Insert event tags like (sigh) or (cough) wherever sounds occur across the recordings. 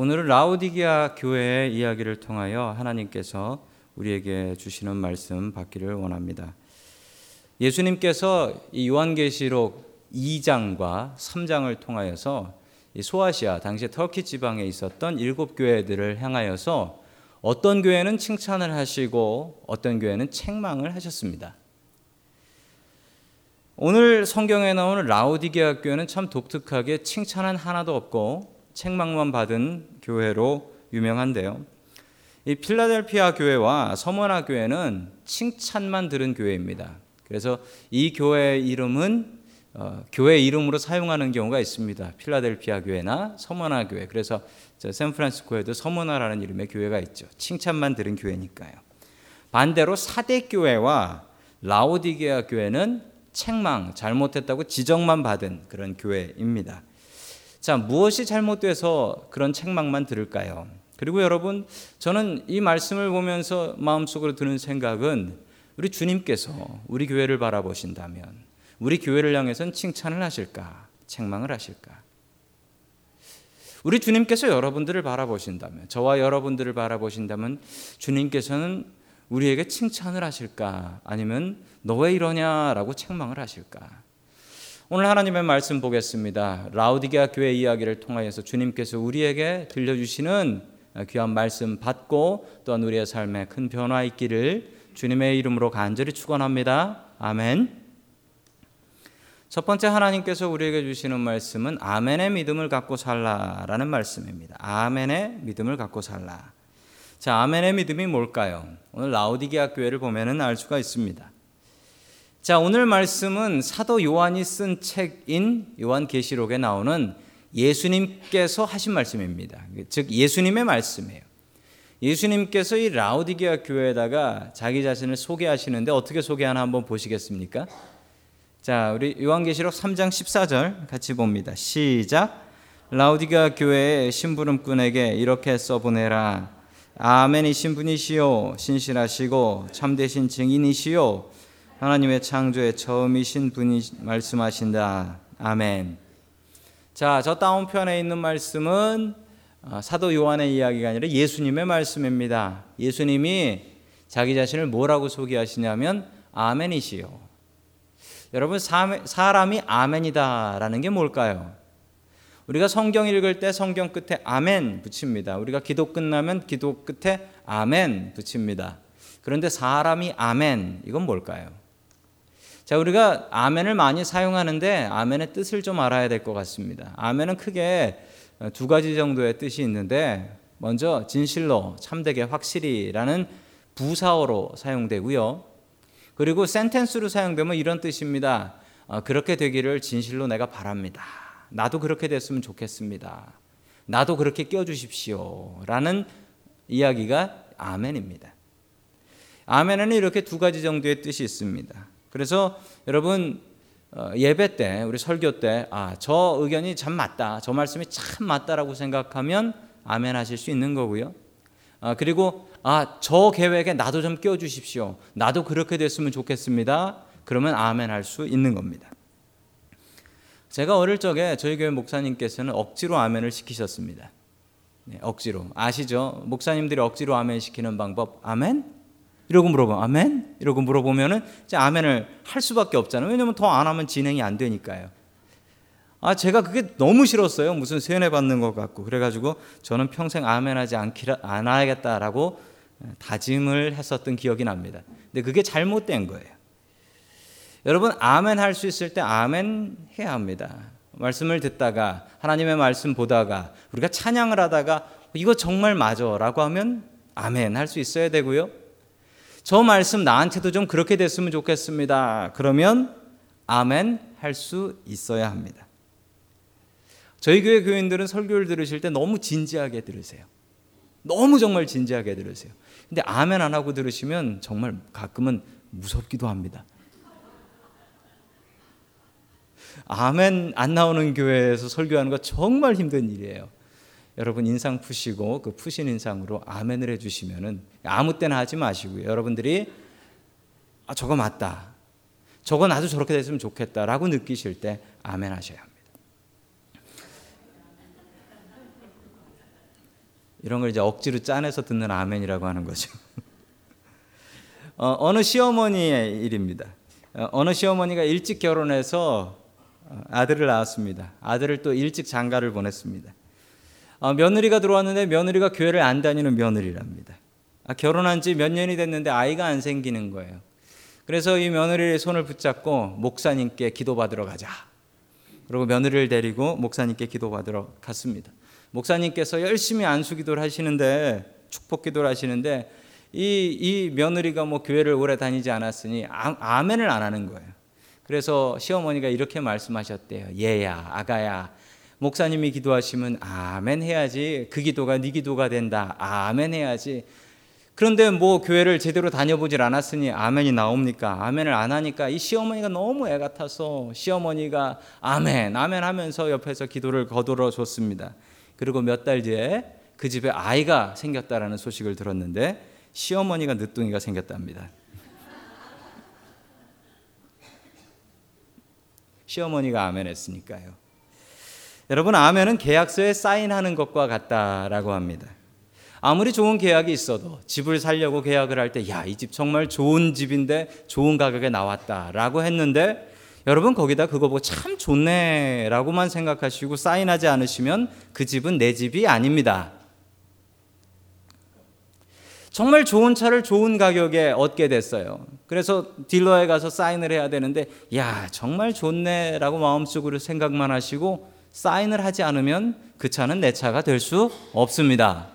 오늘은 라우디기아 교회의 이야기를 통하여 하나님께서 우리에게 주시는 말씀 받기를 원합니다. 예수님께서 이 요한계시록 2장과 3장을 통하여서 소아시아 당시 터키 지방에 있었던 일곱 교회들을 향하여서 어떤 교회는 칭찬을 하시고 어떤 교회는 책망을 하셨습니다. 오늘 성경에 나오는 라우디게아 교회는 참 독특하게 칭찬은 하나도 없고 책망만 받은 교회로 유명한데요. 이 필라델피아 교회와 서머나 교회는 칭찬만 들은 교회입니다. 그래서 이 교회의 이름은 어, 교회 이름으로 사용하는 경우가 있습니다. 필라델피아 교회나 서머나 교회. 그래서 샌프란시스코에도 서머나라는 이름의 교회가 있죠. 칭찬만 들은 교회니까요. 반대로 사대 교회와 라오디게아 교회는 책망, 잘못했다고 지적만 받은 그런 교회입니다. 자, 무엇이 잘못돼서 그런 책망만 들을까요? 그리고 여러분, 저는 이 말씀을 보면서 마음속으로 드는 생각은 우리 주님께서 우리 교회를 바라보신다면 우리 교회를 향해서는 칭찬을 하실까? 책망을 하실까? 우리 주님께서 여러분들을 바라보신다면, 저와 여러분들을 바라보신다면 주님께서는 우리에게 칭찬을 하실까? 아니면 너 왜 이러냐라고 책망을 하실까? 오늘 하나님의 말씀 보겠습니다. 라우디게아 교회 이야기를 통하여서 주님께서 우리에게 들려주시는 귀한 말씀 받고 또한 우리의 삶에 큰 변화 있기를 주님의 이름으로 간절히 축원합니다. 아멘. 첫 번째 하나님께서 우리에게 주시는 말씀은 아멘의 믿음을 갖고 살라라는 말씀입니다. 아멘의 믿음을 갖고 살라. 자, 아멘의 믿음이 뭘까요? 오늘 라우디게아 교회를 보면은 알 수가 있습니다. 자, 오늘 말씀은 사도 요한이 쓴 책인 요한계시록에 나오는 예수님께서 하신 말씀입니다. 즉 예수님의 말씀이에요. 예수님께서 이 라우디게아 교회에다가 자기 자신을 소개하시는데 어떻게 소개하나 한번 보시겠습니까? 자, 우리 요한계시록 3장 14절 같이 봅니다. 시작. 라우디게아 교회의 심부름꾼에게 이렇게 써보내라. 아멘이 신 분이시요 신실하시고 참되신 증인이시요 하나님의 창조의 처음이신 분이 말씀하신다. 아멘. 자, 저 다운편에 있는 말씀은 어, 사도 요한의 이야기가 아니라 예수님의 말씀입니다. 예수님이 자기 자신을 뭐라고 소개하시냐면 아멘이시요. 여러분 사람이 아멘이다라는 게 뭘까요? 우리가 성경 읽을 때 성경 끝에 아멘 붙입니다. 우리가 기도 끝나면 기도 끝에 아멘 붙입니다. 그런데 사람이 아멘 이건 뭘까요? 자, 우리가 아멘을 많이 사용하는데 아멘의 뜻을 좀 알아야 될 것 같습니다. 아멘은 크게 두 가지 정도의 뜻이 있는데 먼저 진실로 참되게 확실히라는 부사어로 사용되고요. 그리고 센텐스로 사용되면 이런 뜻입니다. 어, 그렇게 되기를 진실로 내가 바랍니다. 나도 그렇게 됐으면 좋겠습니다. 나도 그렇게 껴주십시오. 라는 이야기가 아멘입니다. 아멘에는 이렇게 두 가지 정도의 뜻이 있습니다. 그래서 여러분 어, 예배 때 우리 설교 때 아 저 의견이 참 맞다 저 말씀이 참 맞다라고 생각하면 아멘 하실 수 있는 거고요. 아, 그리고 아 저 계획에 나도 좀 껴주십시오. 나도 그렇게 됐으면 좋겠습니다. 그러면 아멘 할 수 있는 겁니다. 제가 어릴 적에 저희 교회 목사님께서는 억지로 아멘을 시키셨습니다. 네, 억지로 아시죠? 목사님들이 억지로 아멘 시키는 방법 아멘? 이러고 물어보면 아멘? 이러고 물어보면은 이제 아멘을 할 수밖에 없잖아요. 왜냐면 더 안 하면 진행이 안 되니까요. 아, 제가 그게 너무 싫었어요. 무슨 세뇌 받는 것 같고. 그래가지고 저는 평생 아멘하지 않기라, 안 하겠다라고 다짐을 했었던 기억이 납니다. 근데 그게 잘못된 거예요. 여러분, 아멘 할 수 있을 때 아멘 해야 합니다. 말씀을 듣다가, 하나님의 말씀 보다가, 우리가 찬양을 하다가, 이거 정말 맞아. 라고 하면 아멘 할 수 있어야 되고요. 저 말씀 나한테도 좀 그렇게 됐으면 좋겠습니다. 그러면 아멘 할 수 있어야 합니다. 저희 교회 교인들은 설교를 들으실 때 너무 진지하게 들으세요. 너무 정말 진지하게 들으세요. 근데 아멘 안 하고 들으시면 정말 가끔은 무섭기도 합니다. 아멘 안 나오는 교회에서 설교하는 거 정말 힘든 일이에요. 여러분 인상 푸시고 그 푸신 인상으로 아멘을 해주시면은 아무 때나 하지 마시고요. 여러분들이 아 저거 맞다. 저거 나도 저렇게 됐으면 좋겠다라고 느끼실 때 아멘 하셔야 합니다. 이런 걸 이제 억지로 짜내서 듣는 아멘이라고 하는 거죠. (laughs) 어, 느 시어머니의 일입니다. 어, 느 시어머니가 일찍 결혼해서 어, 아들을 낳았습니다. 아들을 또 일찍 장가를 보냈습니다. 어, 며느리가 들어왔는데 며느리가 교회를 안 다니는 며느리랍니다. 아, 결혼한 지 몇 년이 됐는데 아이가 안 생기는 거예요. 그래서 이 며느리의 손을 붙잡고 목사님께 기도받으러 가자. 그리고 며느리를 데리고 목사님께 기도받으러 갔습니다. 목사님께서 열심히 안수 기도를 하시는데 축복 기도를 하시는데 이, 이 며느리가 뭐 교회를 오래 다니지 않았으니 아, 멘을안 하는 거예요. 그래서 시어머니가 이렇게 말씀하셨대요. 얘야, 아가야, 목사님이 기도하시면 아멘 해야지. 그 기도가 네 기도가 된다. 아멘 해야지. 그런데 뭐 교회를 제대로 다녀보질 않았으니 아멘이 나옵니까? 아멘을 안 하니까 이 시어머니가 너무 애 같아서 시어머니가 아멘, 아멘 하면서 옆에서 기도를 거들어 줬습니다. 그리고 몇 달 뒤에 그 집에 아이가 생겼다라는 소식을 들었는데 시어머니가 늦둥이가 생겼답니다. 시어머니가 아멘 했으니까요. 여러분, 아멘은 계약서에 사인하는 것과 같다라고 합니다. 아무리 좋은 계약이 있어도 집을 살려고 계약을 할 때, 야, 이 집 정말 좋은 집인데 좋은 가격에 나왔다라고 했는데, 여러분 거기다 그거 보고 참 좋네라고만 생각하시고 사인하지 않으시면 그 집은 내 집이 아닙니다. 정말 좋은 차를 좋은 가격에 얻게 됐어요. 그래서 딜러에 가서 사인을 해야 되는데, 야, 정말 좋네라고 마음속으로 생각만 하시고 사인을 하지 않으면 그 차는 내 차가 될 수 없습니다.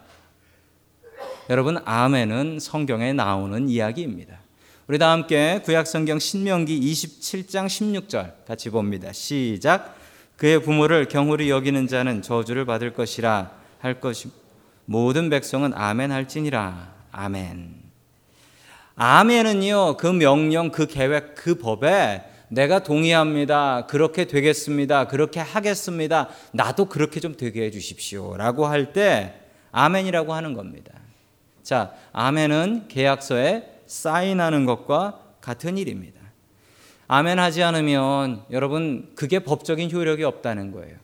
여러분, 아멘은 성경에 나오는 이야기입니다. 우리 다 함께 구약 성경 신명기 27장 16절 같이 봅니다. 시작. 그의 부모를 경홀히 여기는 자는 저주를 받을 것이라 할 것이 모든 백성은 아멘 할지니라. 아멘. 아멘은요. 그 명령, 그 계획, 그 법에 내가 동의합니다. 그렇게 되겠습니다. 그렇게 하겠습니다. 나도 그렇게 좀 되게 해 주십시오 라고 할 때 아멘이라고 하는 겁니다. 자, 아멘은 계약서에 사인하는 것과 같은 일입니다. 아멘 하지 않으면 여러분 그게 법적인 효력이 없다는 거예요.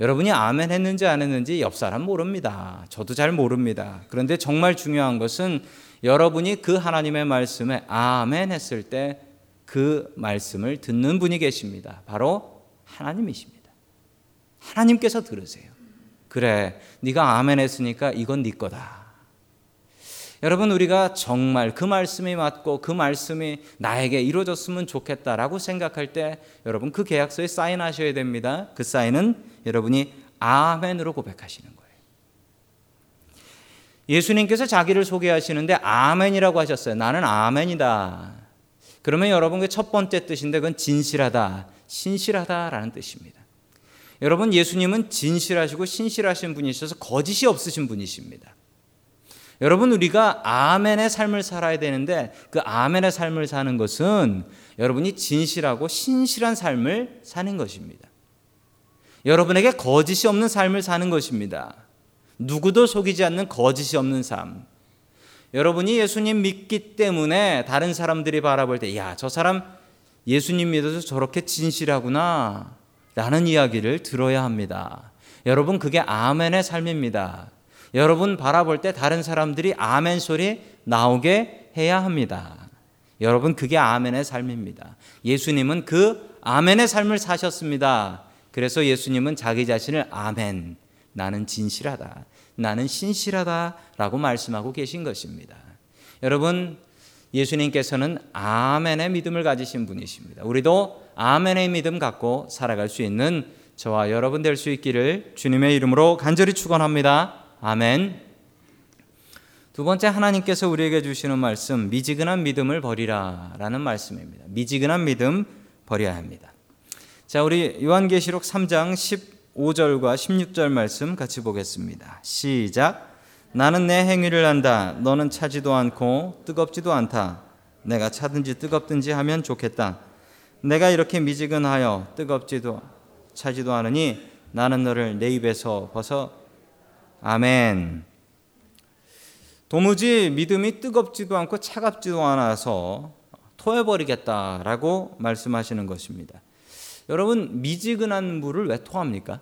여러분이 아멘 했는지 안 했는지 옆 사람 모릅니다. 저도 잘 모릅니다. 그런데 정말 중요한 것은 여러분이 그 하나님의 말씀에 아멘 했을 때 그 말씀을 듣는 분이 계십니다. 바로 하나님이십니다. 하나님께서 들으세요. 그래, 네가 아멘 했으니까 이건 네 거다. 여러분 우리가 정말 그 말씀이 맞고 그 말씀이 나에게 이루어졌으면 좋겠다라고 생각할 때 여러분 그 계약서에 사인하셔야 됩니다. 그 사인은 여러분이 아멘으로 고백하시는 거예요. 예수님께서 자기를 소개하시는데 아멘이라고 하셨어요. 나는 아멘이다. 그러면 여러분 그 첫 번째 뜻인데 그건 진실하다, 신실하다라는 뜻입니다. 여러분 예수님은 진실하시고 신실하신 분이셔서 거짓이 없으신 분이십니다. 여러분 우리가 아멘의 삶을 살아야 되는데 그 아멘의 삶을 사는 것은 여러분이 진실하고 신실한 삶을 사는 것입니다. 여러분에게 거짓이 없는 삶을 사는 것입니다. 누구도 속이지 않는 거짓이 없는 삶. 여러분이 예수님 믿기 때문에 다른 사람들이 바라볼 때, 야, 저 사람 예수님 믿어서 저렇게 진실하구나. 라는 이야기를 들어야 합니다. 여러분, 그게 아멘의 삶입니다. 여러분 바라볼 때 다른 사람들이 아멘 소리 나오게 해야 합니다. 여러분 그게 아멘의 삶입니다. 예수님은 그 아멘의 삶을 사셨습니다. 그래서 예수님은 자기 자신을 아멘 나는 진실하다. 나는 신실하다라고 말씀하고 계신 것입니다. 여러분 예수님께서는 아멘의 믿음을 가지신 분이십니다. 우리도 아멘의 믿음 갖고 살아갈 수 있는 저와 여러분 될 수 있기를 주님의 이름으로 간절히 축원합니다. 아멘. 두 번째 하나님께서 우리에게 주시는 말씀 미지근한 믿음을 버리라라는 말씀입니다. 미지근한 믿음 버려야 합니다. 자, 우리 요한계시록 3장 15절과 16절 말씀 같이 보겠습니다. 시작. 나는 내 행위를 안다. 너는 차지도 않고 뜨겁지도 않다. 내가 차든지 뜨겁든지 하면 좋겠다. 내가 이렇게 미지근하여 뜨겁지도 차지도 않으니 나는 너를 내 입에서 벗어 아멘. 도무지 믿음이 뜨겁지도 않고 차갑지도 않아서 토해버리겠다라고 말씀하시는 것입니다. 여러분, 미지근한 물을 왜 토합니까?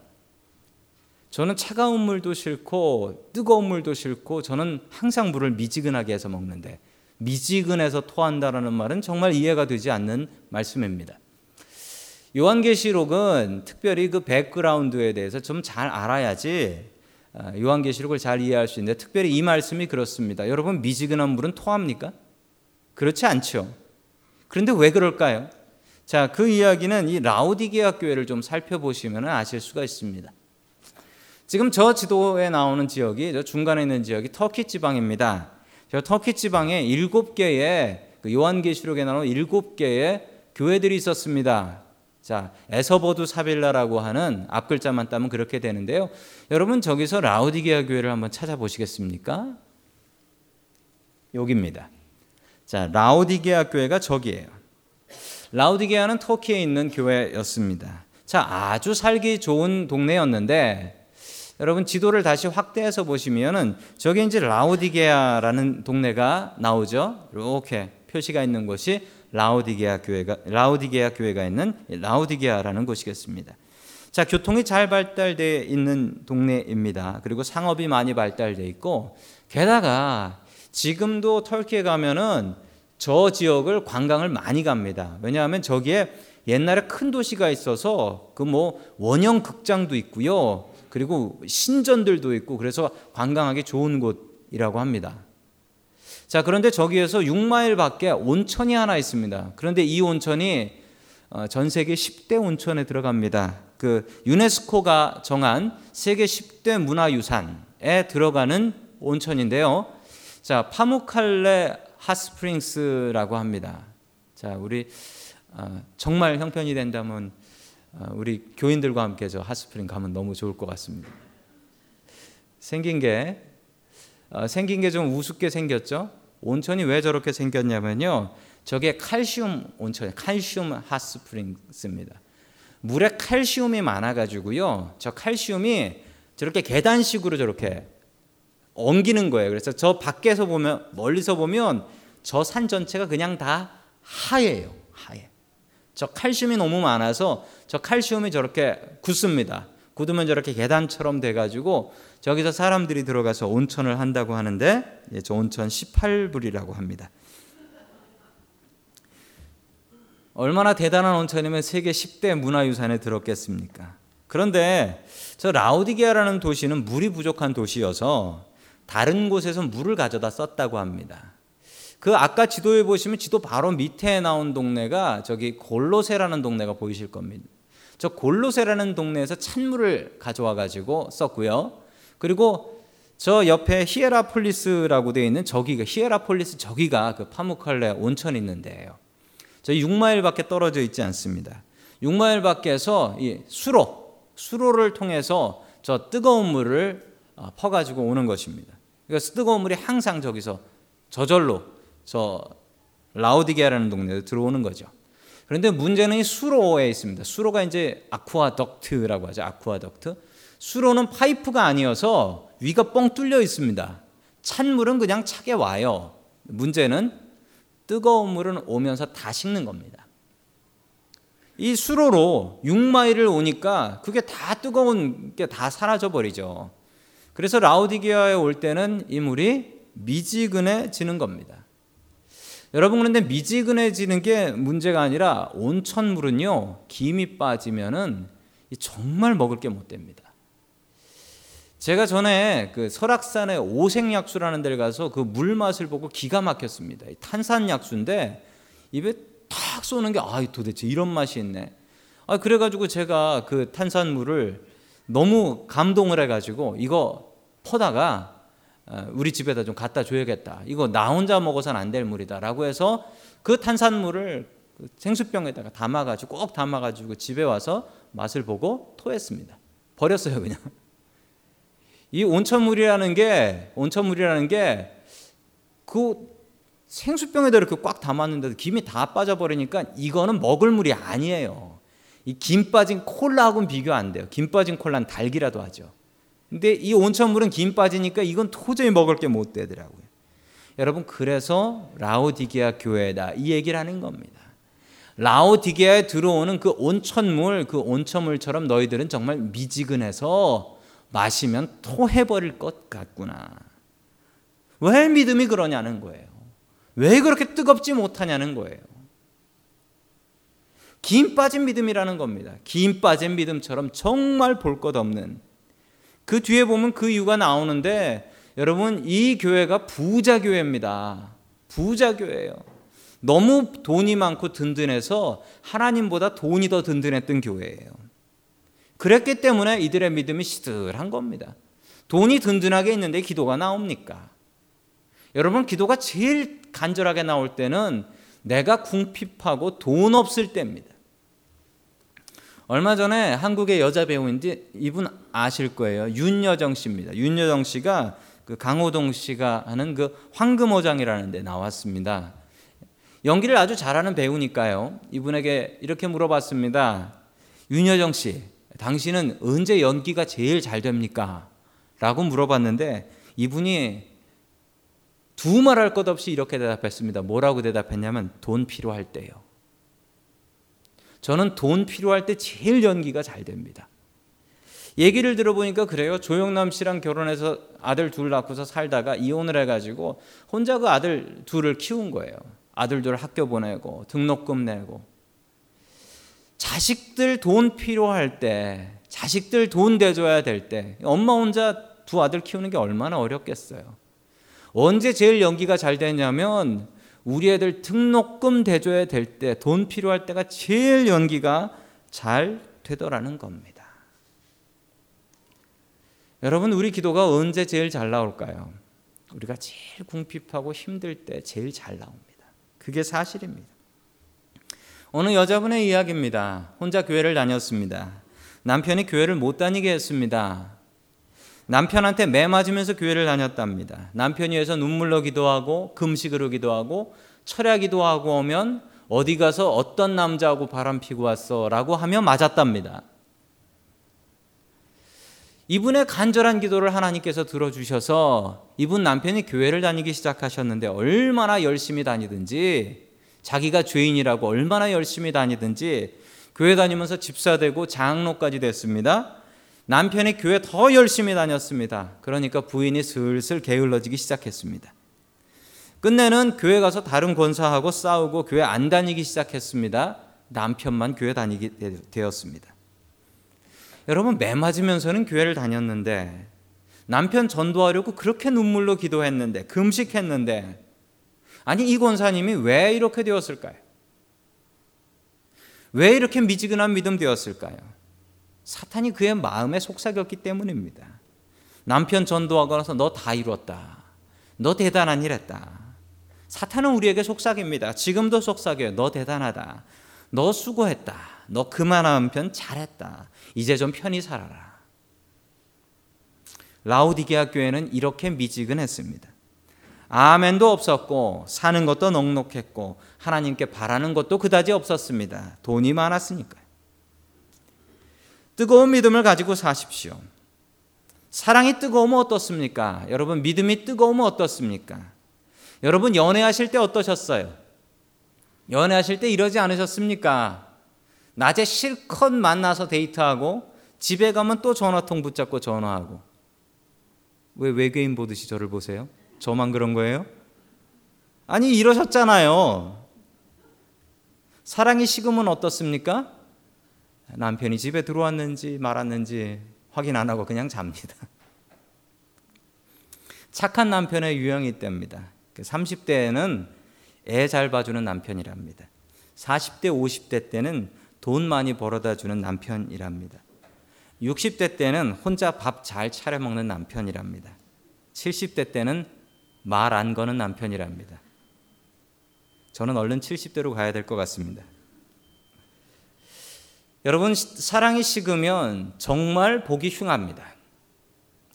저는 차가운 물도 싫고 뜨거운 물도 싫고 저는 항상 물을 미지근하게 해서 먹는데 미지근해서 토한다라는 말은 정말 이해가 되지 않는 말씀입니다. 요한계시록은 특별히 그 백그라운드에 대해서 좀 잘 알아야지 아, 요한계시록을 잘 이해할 수 있는데 특별히 이 말씀이 그렇습니다. 여러분 미지근한 물은 토합니까? 그렇지 않죠. 그런데 왜 그럴까요? 자, 그 이야기는 이 라우디게아 교회를 좀 살펴보시면 아실 수가 있습니다. 지금 저 지도에 나오는 지역이 저 중간에 있는 지역이 터키 지방입니다. 저 터키 지방에 일곱 개의 그 요한계시록에 나오는 일곱 개의 교회들이 있었습니다. 자, 에서버두 사빌라라고 하는 앞 글자만 따면 그렇게 되는데요. 여러분 저기서 라우디게아 교회를 한번 찾아보시겠습니까? 여기입니다. 자, 라우디게아 교회가 저기예요. 라우디게아는 터키에 있는 교회였습니다. 자, 아주 살기 좋은 동네였는데 여러분 지도를 다시 확대해서 보시면은 저게 이제 라우디게아라는 동네가 나오죠. 이렇게 표시가 있는 곳이 라우디게아 교회가 라우디게아 교회가 있는 라우디게아라는 곳이겠습니다. 자, 교통이 잘 발달되어 있는 동네입니다. 그리고 상업이 많이 발달되어 있고 게다가 지금도 터키에 가면은 저 지역을 관광을 많이 갑니다. 왜냐하면 저기에 옛날에 큰 도시가 있어서 그 뭐 원형 극장도 있고요. 그리고 신전들도 있고 그래서 관광하기 좋은 곳이라고 합니다. 자, 그런데 저기에서 6마일 밖에 온천이 하나 있습니다. 그런데 이 온천이 어, 전 세계 10대 온천에 들어갑니다. 그 유네스코가 정한 세계 10대 문화유산에 들어가는 온천인데요. 자, 파무칼레 핫스프링스라고 합니다. 자, 우리 어, 정말 형편이 된다면 어, 우리 교인들과 함께 저 핫스프링 가면 너무 좋을 것 같습니다. 생긴 게 어, 생긴 게 좀 우습게 생겼죠. 온천이 왜 저렇게 생겼냐면요. 저게 칼슘 온천, 칼슘 핫스프링스입니다. 물에 칼슘이 많아가지고요. 저 칼슘이 저렇게 계단식으로 저렇게 엉기는 거예요. 그래서 저 밖에서 보면 멀리서 보면 저 산 전체가 그냥 다 하얘요. 하얘. 저 칼슘이 너무 많아서 저 칼슘이 저렇게 굳습니다. 굳으면 저렇게 계단처럼 돼가지고 저기서 사람들이 들어가서 온천을 한다고 하는데 예, 저 온천 18불이라고 합니다. 얼마나 대단한 온천이면 세계 10대 문화유산에 들었겠습니까? 그런데 저 라우디게아라는 도시는 물이 부족한 도시여서 다른 곳에서 물을 가져다 썼다고 합니다. 그 아까 지도에 보시면 지도 바로 밑에 나온 동네가 저기 골로세라는 동네가 보이실 겁니다. 저 골로세라는 동네에서 찬물을 가져와 가지고 썼고요. 그리고 저 옆에 히에라폴리스라고 되어 있는 저기가 히에라폴리스 저기가 그 파무칼레 온천이 있는데요. 저 6마일밖에 떨어져 있지 않습니다. 6마일 밖에서 이 수로 수로를 통해서 저 뜨거운 물을 어, 퍼가지고 오는 것입니다. 그러니까 뜨거운 물이 항상 저기서 저절로 저 라우디게라는 동네에 들어오는 거죠. 그런데 문제는 이 수로에 있습니다. 수로가 이제 aqueduct라고 하죠. aqueduct. 수로는 파이프가 아니어서 위가 뻥 뚫려 있습니다. 찬물은 그냥 차게 와요. 문제는 뜨거운 물은 오면서 다 식는 겁니다. 이 수로로 6마일을 오니까 그게 다 뜨거운 게 다 사라져 버리죠. 그래서 라우디게아에 올 때는 이 물이 미지근해지는 겁니다. 여러분 그런데 미지근해지는 게 문제가 아니라 온천물은요 김이 빠지면은 정말 먹을 게 못 됩니다. 제가 전에 그 설악산에 오색약수라는 데를 가서 그 물 맛을 보고 기가 막혔습니다. 탄산약수인데 입에 탁 쏘는 게 아, 도대체 이런 맛이 있네. 아, 그래가지고 제가 그 탄산물을 너무 감동을 해가지고 이거 퍼다가 어, 우리 집에다 좀 갖다 줘야겠다. 이거 나 혼자 먹어서는 안될 물이다라고 해서 그 탄산물을 그 생수병에다가 담아가지고 꼭 담아가지고 집에 와서 맛을 보고 토했습니다. 버렸어요 그냥. 이 온천물이라는 게 온천물이라는 게 그 생수병에다 이렇게 꽉 담았는데도 김이 다 빠져버리니까 이거는 먹을 물이 아니에요. 이 김 빠진 콜라하고는 비교 안 돼요. 김 빠진 콜라는 달기라도 하죠. 근데 이 온천물은 김 빠지니까 이건 도저히 먹을 게 못 되더라고요. 여러분 그래서 라오디게아 교회다 이 얘기를 하는 겁니다. 라오디게아에 들어오는 그 온천물 그 온천물처럼 너희들은 정말 미지근해서 마시면 토해버릴 것 같구나. 왜 믿음이 그러냐는 거예요. 왜 그렇게 뜨겁지 못하냐는 거예요. 김 빠진 믿음이라는 겁니다. 김 빠진 믿음처럼 정말 볼 것 없는 그 뒤에 보면 그 이유가 나오는데 여러분 이 교회가 부자 교회입니다. 부자 교회예요. 너무 돈이 많고 든든해서 하나님보다 돈이 더 든든했던 교회예요. 그랬기 때문에 이들의 믿음이 시들한 겁니다. 돈이 든든하게 있는데 기도가 나옵니까? 여러분 기도가 제일 간절하게 나올 때는 내가 궁핍하고 돈 없을 때입니다. 얼마 전에 한국의 여자 배우인데 이분 아실 거예요. 윤여정 씨입니다. 윤여정 씨가 그 강호동 씨가 하는 그 황금호장이라는 데 나왔습니다. 연기를 아주 잘하는 배우니까요. 이분에게 이렇게 물어봤습니다. 윤여정 씨, 당신은 언제 연기가 제일 잘 됩니까? 라고 물어봤는데 이분이 두 말할 것 없이 이렇게 대답했습니다. 뭐라고 대답했냐면 돈 필요할 때요. 저는 돈 필요할 때 제일 연기가 잘 됩니다. 얘기를 들어보니까 그래요. 조영남 씨랑 결혼해서 아들 둘 낳고서 살다가 이혼을 해가지고 혼자 그 아들 둘을 키운 거예요. 아들 둘 학교 보내고 등록금 내고 자식들 돈 필요할 때 자식들 돈 대줘야 될 때 엄마 혼자 두 아들 키우는 게 얼마나 어렵겠어요. 언제 제일 연기가 잘 되냐면 우리 애들 등록금 대줘야 될 때, 돈 필요할 때가 제일 연기가 잘 되더라는 겁니다. 여러분, 우리 기도가 언제 제일 잘 나올까요? 우리가 제일 궁핍하고 힘들 때 제일 잘 나옵니다. 그게 사실입니다. 어느 여자분의 이야기입니다. 혼자 교회를 다녔습니다. 남편이 교회를 못 다니게 했습니다. 남편한테 매 맞으면서 교회를 다녔답니다. 남편이 위해서 눈물로 기도하고 금식으로 기도하고 철야 기도하고 오면 어디 가서 어떤 남자하고 바람 피고 왔어라고 하며 맞았답니다. 이분의 간절한 기도를 하나님께서 들어주셔서 이분 남편이 교회를 다니기 시작하셨는데 얼마나 열심히 다니든지 자기가 죄인이라고 얼마나 열심히 다니든지 교회 다니면서 집사되고 장로까지 됐습니다. 남편이 교회 더 열심히 다녔습니다. 그러니까 부인이 슬슬 게을러지기 시작했습니다. 끝내는 교회 가서 다른 권사하고 싸우고 교회 안 다니기 시작했습니다. 남편만 교회 다니게 되었습니다. 여러분 매 맞으면서는 교회를 다녔는데 남편 전도하려고 그렇게 눈물로 기도했는데 금식했는데 아니 이 권사님이 왜 이렇게 되었을까요? 왜 이렇게 미지근한 믿음 되었을까요? 사탄이 그의 마음에 속삭였기 때문입니다. 남편 전도하고 나서 너 다 이뤘다. 너 대단한 일 했다. 사탄은 우리에게 속삭입니다. 지금도 속삭여요. 너 대단하다. 너 수고했다. 너 그만한 편 잘했다. 이제 좀 편히 살아라. 라우디게아 교회는 이렇게 미지근했습니다. 아멘도 없었고 사는 것도 넉넉했고 하나님께 바라는 것도 그다지 없었습니다. 돈이 많았으니까요. 뜨거운 믿음을 가지고 사십시오. 사랑이 뜨거우면 어떻습니까? 여러분, 믿음이 뜨거우면 어떻습니까? 여러분, 연애하실 때 어떠셨어요? 연애하실 때 이러지 않으셨습니까? 낮에 실컷 만나서 데이트하고 집에 가면 또 전화통 붙잡고 전화하고. 왜 외계인 보듯이 저를 보세요? 저만 그런 거예요? 아니, 이러셨잖아요. 사랑이 식으면 어떻습니까? 남편이 집에 들어왔는지 말았는지 확인 안 하고 그냥 잡니다. 착한 남편의 유형이 있답니다. 30대에는 그애잘 봐주는 남편이랍니다. 40대, 50대 때는 돈 많이 벌어다 주는 남편이랍니다. 60대 때는 혼자 밥 잘 차려 먹는 남편이랍니다. 70대 때는 말 안 거는 남편이랍니다. 저는 얼른 70대로 가야 될 것 같습니다. 여러분 사랑이 식으면 정말 보기 흉합니다.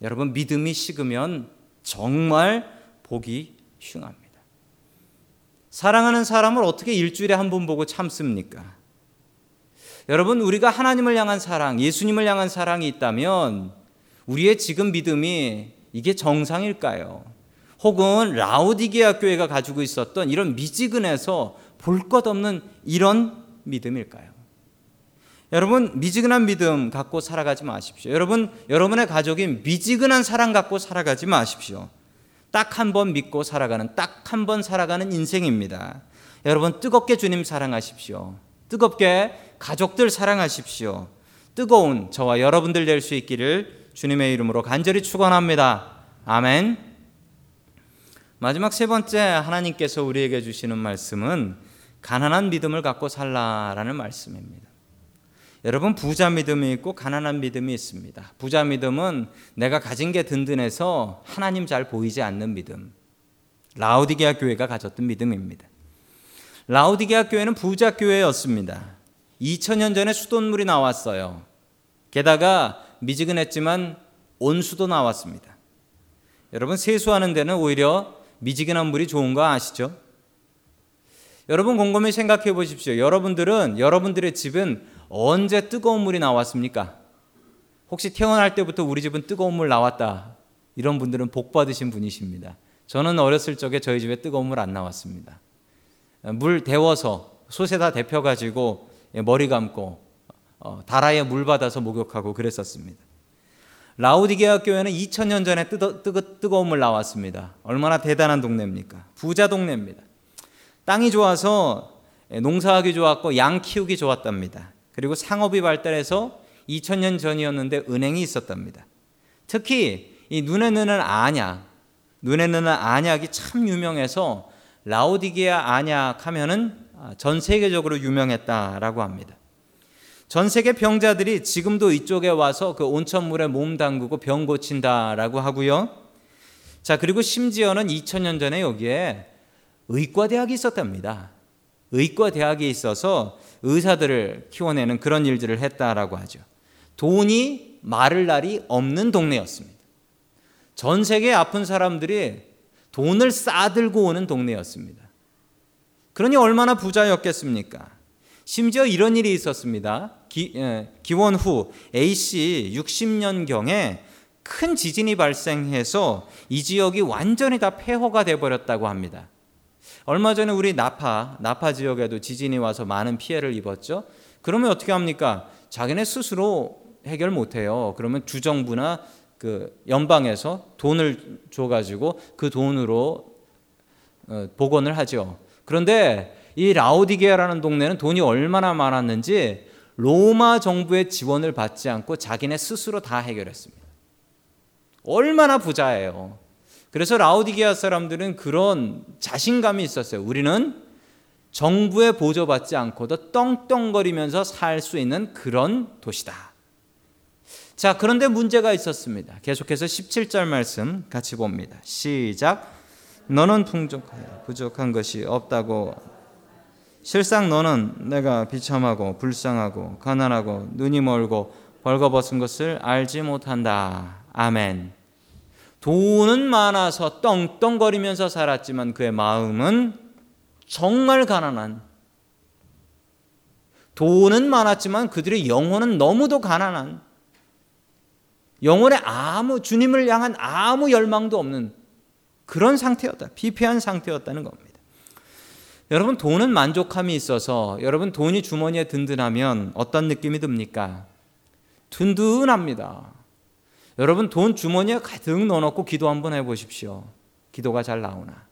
여러분 믿음이 식으면 정말 보기 흉합니다. 사랑하는 사람을 어떻게 일주일에 한 번 보고 참습니까? 여러분 우리가 하나님을 향한 사랑, 예수님을 향한 사랑이 있다면 우리의 지금 믿음이 이게 정상일까요? 혹은 라우디게아 교회가 가지고 있었던 이런 미지근해서 볼 것 없는 이런 믿음일까요? 여러분 미지근한 믿음 갖고 살아가지 마십시오. 여러분 여러분의 가족이 미지근한 사랑 갖고 살아가지 마십시오. 딱 한 번 믿고 살아가는 딱 한 번 살아가는 인생입니다. 여러분 뜨겁게 주님 사랑하십시오. 뜨겁게 가족들 사랑하십시오. 뜨거운 저와 여러분들 될 수 있기를 주님의 이름으로 간절히 축원합니다. 아멘. 마지막 세 번째 하나님께서 우리에게 주시는 말씀은 가난한 믿음을 갖고 살라라는 말씀입니다. 여러분 부자 믿음이 있고 가난한 믿음이 있습니다. 부자 믿음은 내가 가진 게 든든해서 하나님 잘 보이지 않는 믿음. 라우디게아 교회가 가졌던 믿음입니다. 라우디게아 교회는 부자 교회였습니다. 2000년 전에 수돗물이 나왔어요. 게다가 미지근했지만 온수도 나왔습니다. 여러분 세수하는 데는 오히려 미지근한 물이 좋은 거 아시죠? 여러분 곰곰이 생각해 보십시오. 여러분들은 여러분들의 집은 언제 뜨거운 물이 나왔습니까? 혹시 태어날 때부터 우리 집은 뜨거운 물 나왔다. 이런 분들은 복 받으신 분이십니다. 저는 어렸을 적에 저희 집에 뜨거운 물 안 나왔습니다. 물 데워서 솥에다 데펴 가지고 머리 감고 어, 다라에 물 받아서 목욕하고 그랬었습니다. 라우디게아 교회는 2000년 전에 뜨거, 뜨거, 뜨거운 물 나왔습니다. 얼마나 대단한 동네입니까? 부자 동네입니다. 땅이 좋아서 농사하기 좋았고 양 키우기 좋았답니다. 그리고 상업이 발달해서 2000년 전이었는데 은행이 있었답니다. 특히 이 눈에 넣는 안약, 눈에 넣는 안약이 참 유명해서 라오디게아 안약 하면은 전 세계적으로 유명했다라고 합니다. 전 세계 병자들이 지금도 이쪽에 와서 그 온천물에 몸 담그고 병 고친다라고 하고요. 자, 그리고 심지어는 2000년 전에 여기에 의과대학이 있었답니다. 의과대학이 있어서 의사들을 키워내는 그런 일들을 했다라고 하죠. 돈이 마를 날이 없는 동네였습니다. 전 세계 아픈 사람들이 돈을 싸들고 오는 동네였습니다. 그러니 얼마나 부자였겠습니까? 심지어 이런 일이 있었습니다. 기, 예, 기원 후 AC 60년경에 큰 지진이 발생해서 이 지역이 완전히 다 폐허가 돼버렸다고 합니다. 얼마 전에 우리 나파, 나파 지역에도 지진이 와서 많은 피해를 입었죠. 그러면 어떻게 합니까? 자기네 스스로 해결 못 해요. 그러면 주정부나 그 연방에서 돈을 줘 가지고 그 돈으로 어, 복원을 하죠. 그런데 이 라우디게아라는 동네는 돈이 얼마나 많았는지 로마 정부의 지원을 받지 않고 자기네 스스로 다 해결했습니다. 얼마나 부자예요. 그래서 라우디게아 사람들은 그런 자신감이 있었어요. 우리는 정부의 보조받지 않고도 떵떵거리면서 살 수 있는 그런 도시다. 자, 그런데 문제가 있었습니다. 계속해서 17절 말씀 같이 봅니다. 시작. 너는 풍족하여 부족한 것이 없다고 실상 너는 내가 비참하고 불쌍하고 가난하고 눈이 멀고 벌거벗은 것을 알지 못한다. 아멘. 돈은 많아서 떵떵거리면서 살았지만 그의 마음은 정말 가난한 돈은 많았지만 그들의 영혼은 너무도 가난한 영혼에 아무 주님을 향한 아무 열망도 없는 그런 상태였다. 피폐한 상태였다는 겁니다. 여러분 돈은 만족함이 있어서 여러분 돈이 주머니에 든든하면 어떤 느낌이 듭니까? 든든합니다. 여러분 돈 주머니에 가득 넣어놓고 기도 한번 해보십시오. 기도가 잘 나오나?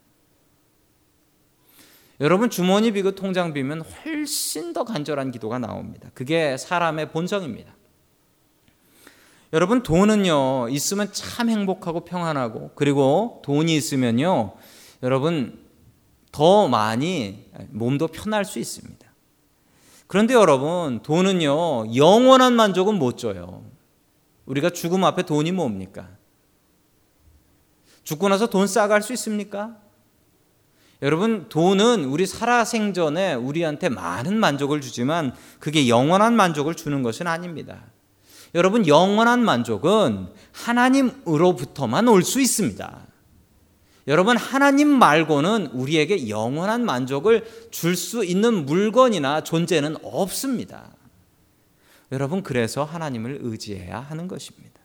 여러분 주머니 비고 통장 비면 훨씬 더 간절한 기도가 나옵니다. 그게 사람의 본성입니다. 여러분 돈은요 있으면 참 행복하고 평안하고 그리고 돈이 있으면요 여러분 더 많이 몸도 편할 수 있습니다. 그런데 여러분 돈은요 영원한 만족은 못 줘요. 우리가 죽음 앞에 돈이 뭡니까? 죽고 나서 돈 싸갈 수 있습니까? 여러분, 돈은 우리 살아생전에 우리한테 많은 만족을 주지만 그게 영원한 만족을 주는 것은 아닙니다. 여러분, 영원한 만족은 하나님으로부터만 올 수 있습니다. 여러분, 하나님 말고는 우리에게 영원한 만족을 줄 수 있는 물건이나 존재는 없습니다. 여러분 그래서 하나님을 의지해야 하는 것입니다.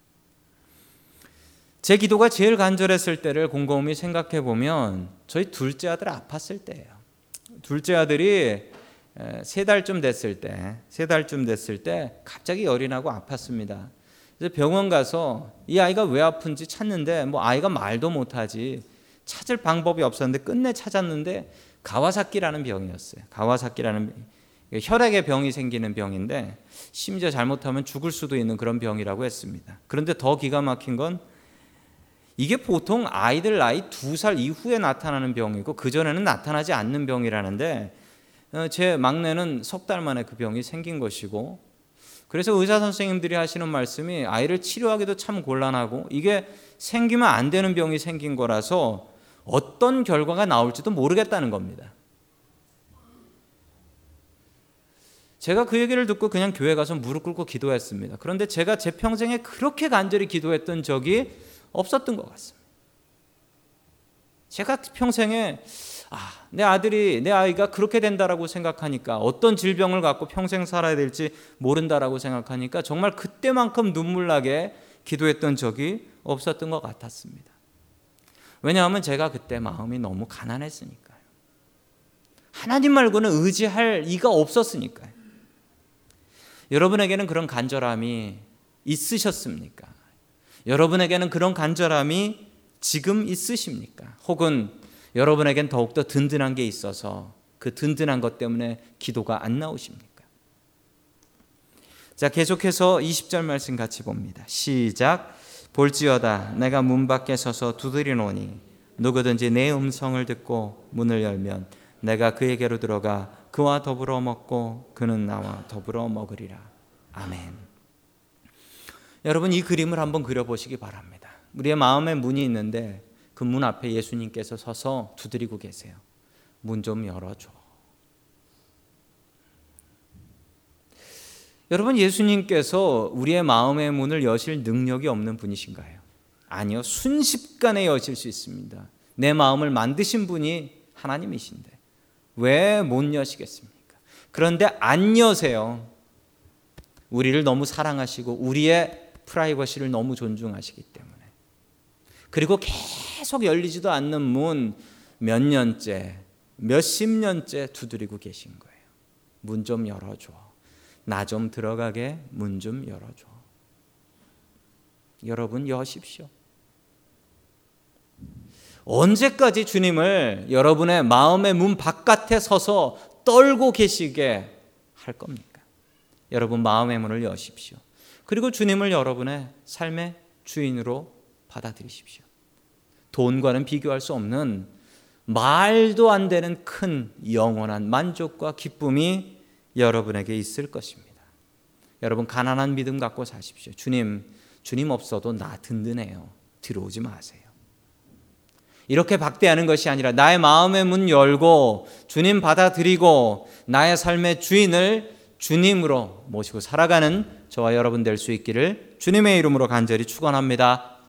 제 기도가 제일 간절했을 때를 곰곰이 생각해 보면 저희 둘째 아들 아팠을 때예요. 둘째 아들이 세 달쯤 됐을 때, 세 달쯤 됐을 때 갑자기 열이 나고 아팠습니다. 그래서 병원 가서 이 아이가 왜 아픈지 찾는데 뭐 아이가 말도 못하지 찾을 방법이 없었는데 끝내 찾았는데 가와사키라는 병이었어요. 가와사키라는 혈액의 병이 생기는 병인데 심지어 잘못하면 죽을 수도 있는 그런 병이라고 했습니다. 그런데 더 기가 막힌 건 이게 보통 아이들 나이 두 살 이후에 나타나는 병이고 그 전에는 나타나지 않는 병이라는데 어, 제 막내는 석 달 만에 그 병이 생긴 것이고 그래서 의사 선생님들이 하시는 말씀이 아이를 치료하기도 참 곤란하고 이게 생기면 안 되는 병이 생긴 거라서 어떤 결과가 나올지도 모르겠다는 겁니다. 제가 그 얘기를 듣고 그냥 교회 가서 무릎 꿇고 기도했습니다. 그런데 제가 제 평생에 그렇게 간절히 기도했던 적이 없었던 것 같습니다. 제가 평생에 아, 내 아들이 내 아이가 그렇게 된다라고 생각하니까 어떤 질병을 갖고 평생 살아야 될지 모른다라고 생각하니까 정말 그때만큼 눈물 나게 기도했던 적이 없었던 것 같았습니다. 왜냐하면 제가 그때 마음이 너무 가난했으니까요. 하나님 말고는 의지할 이가 없었으니까요. 여러분에게는 그런 간절함이 있으셨습니까? 여러분에게는 그런 간절함이 지금 있으십니까? 혹은 여러분에겐 더욱더 든든한 게 있어서 그 든든한 것 때문에 기도가 안 나오십니까? 자, 계속해서 20절 말씀 같이 봅니다. 시작. 볼지어다 내가 문 밖에 서서 두드리노니 누구든지 내 음성을 듣고 문을 열면 내가 그에게로 들어가 그와 더불어 먹고 그는 나와 더불어 먹으리라. 아멘. 여러분 이 그림을 한번 그려 보시기 바랍니다. 우리의 마음에 문이 있는데 그 문 앞에 예수님께서 서서 두드리고 계세요. 문 좀 열어줘. 여러분 예수님께서 우리의 마음의 문을 여실 능력이 없는 분이신가요? 아니요. 순식간에 여실 수 있습니다. 내 마음을 만드신 분이 하나님이신데 왜 못 여시겠습니까? 그런데 안 여세요. 우리를 너무 사랑하시고 우리의 프라이버시를 너무 존중하시기 때문에. 그리고 계속 열리지도 않는 문 몇 년째, 몇십 년째 두드리고 계신 거예요. 문 좀 열어줘. 나 좀 들어가게 문 좀 열어줘. 여러분 여십시오. 언제까지 주님을 여러분의 마음의 문 바깥에 서서 떨고 계시게 할 겁니까? 여러분 마음의 문을 여십시오. 그리고 주님을 여러분의 삶의 주인으로 받아들이십시오. 돈과는 비교할 수 없는 말도 안 되는 큰 영원한 만족과 기쁨이 여러분에게 있을 것입니다. 여러분 가난한 믿음 갖고 사십시오. 주님, 주님 없어도 나 든든해요. 들어오지 마세요. 이렇게 박대하는 것이 아니라 나의 마음의 문 열고 주님 받아들이고 나의 삶의 주인을 주님으로 모시고 살아가는 저와 여러분 될 수 있기를 주님의 이름으로 간절히 축원합니다.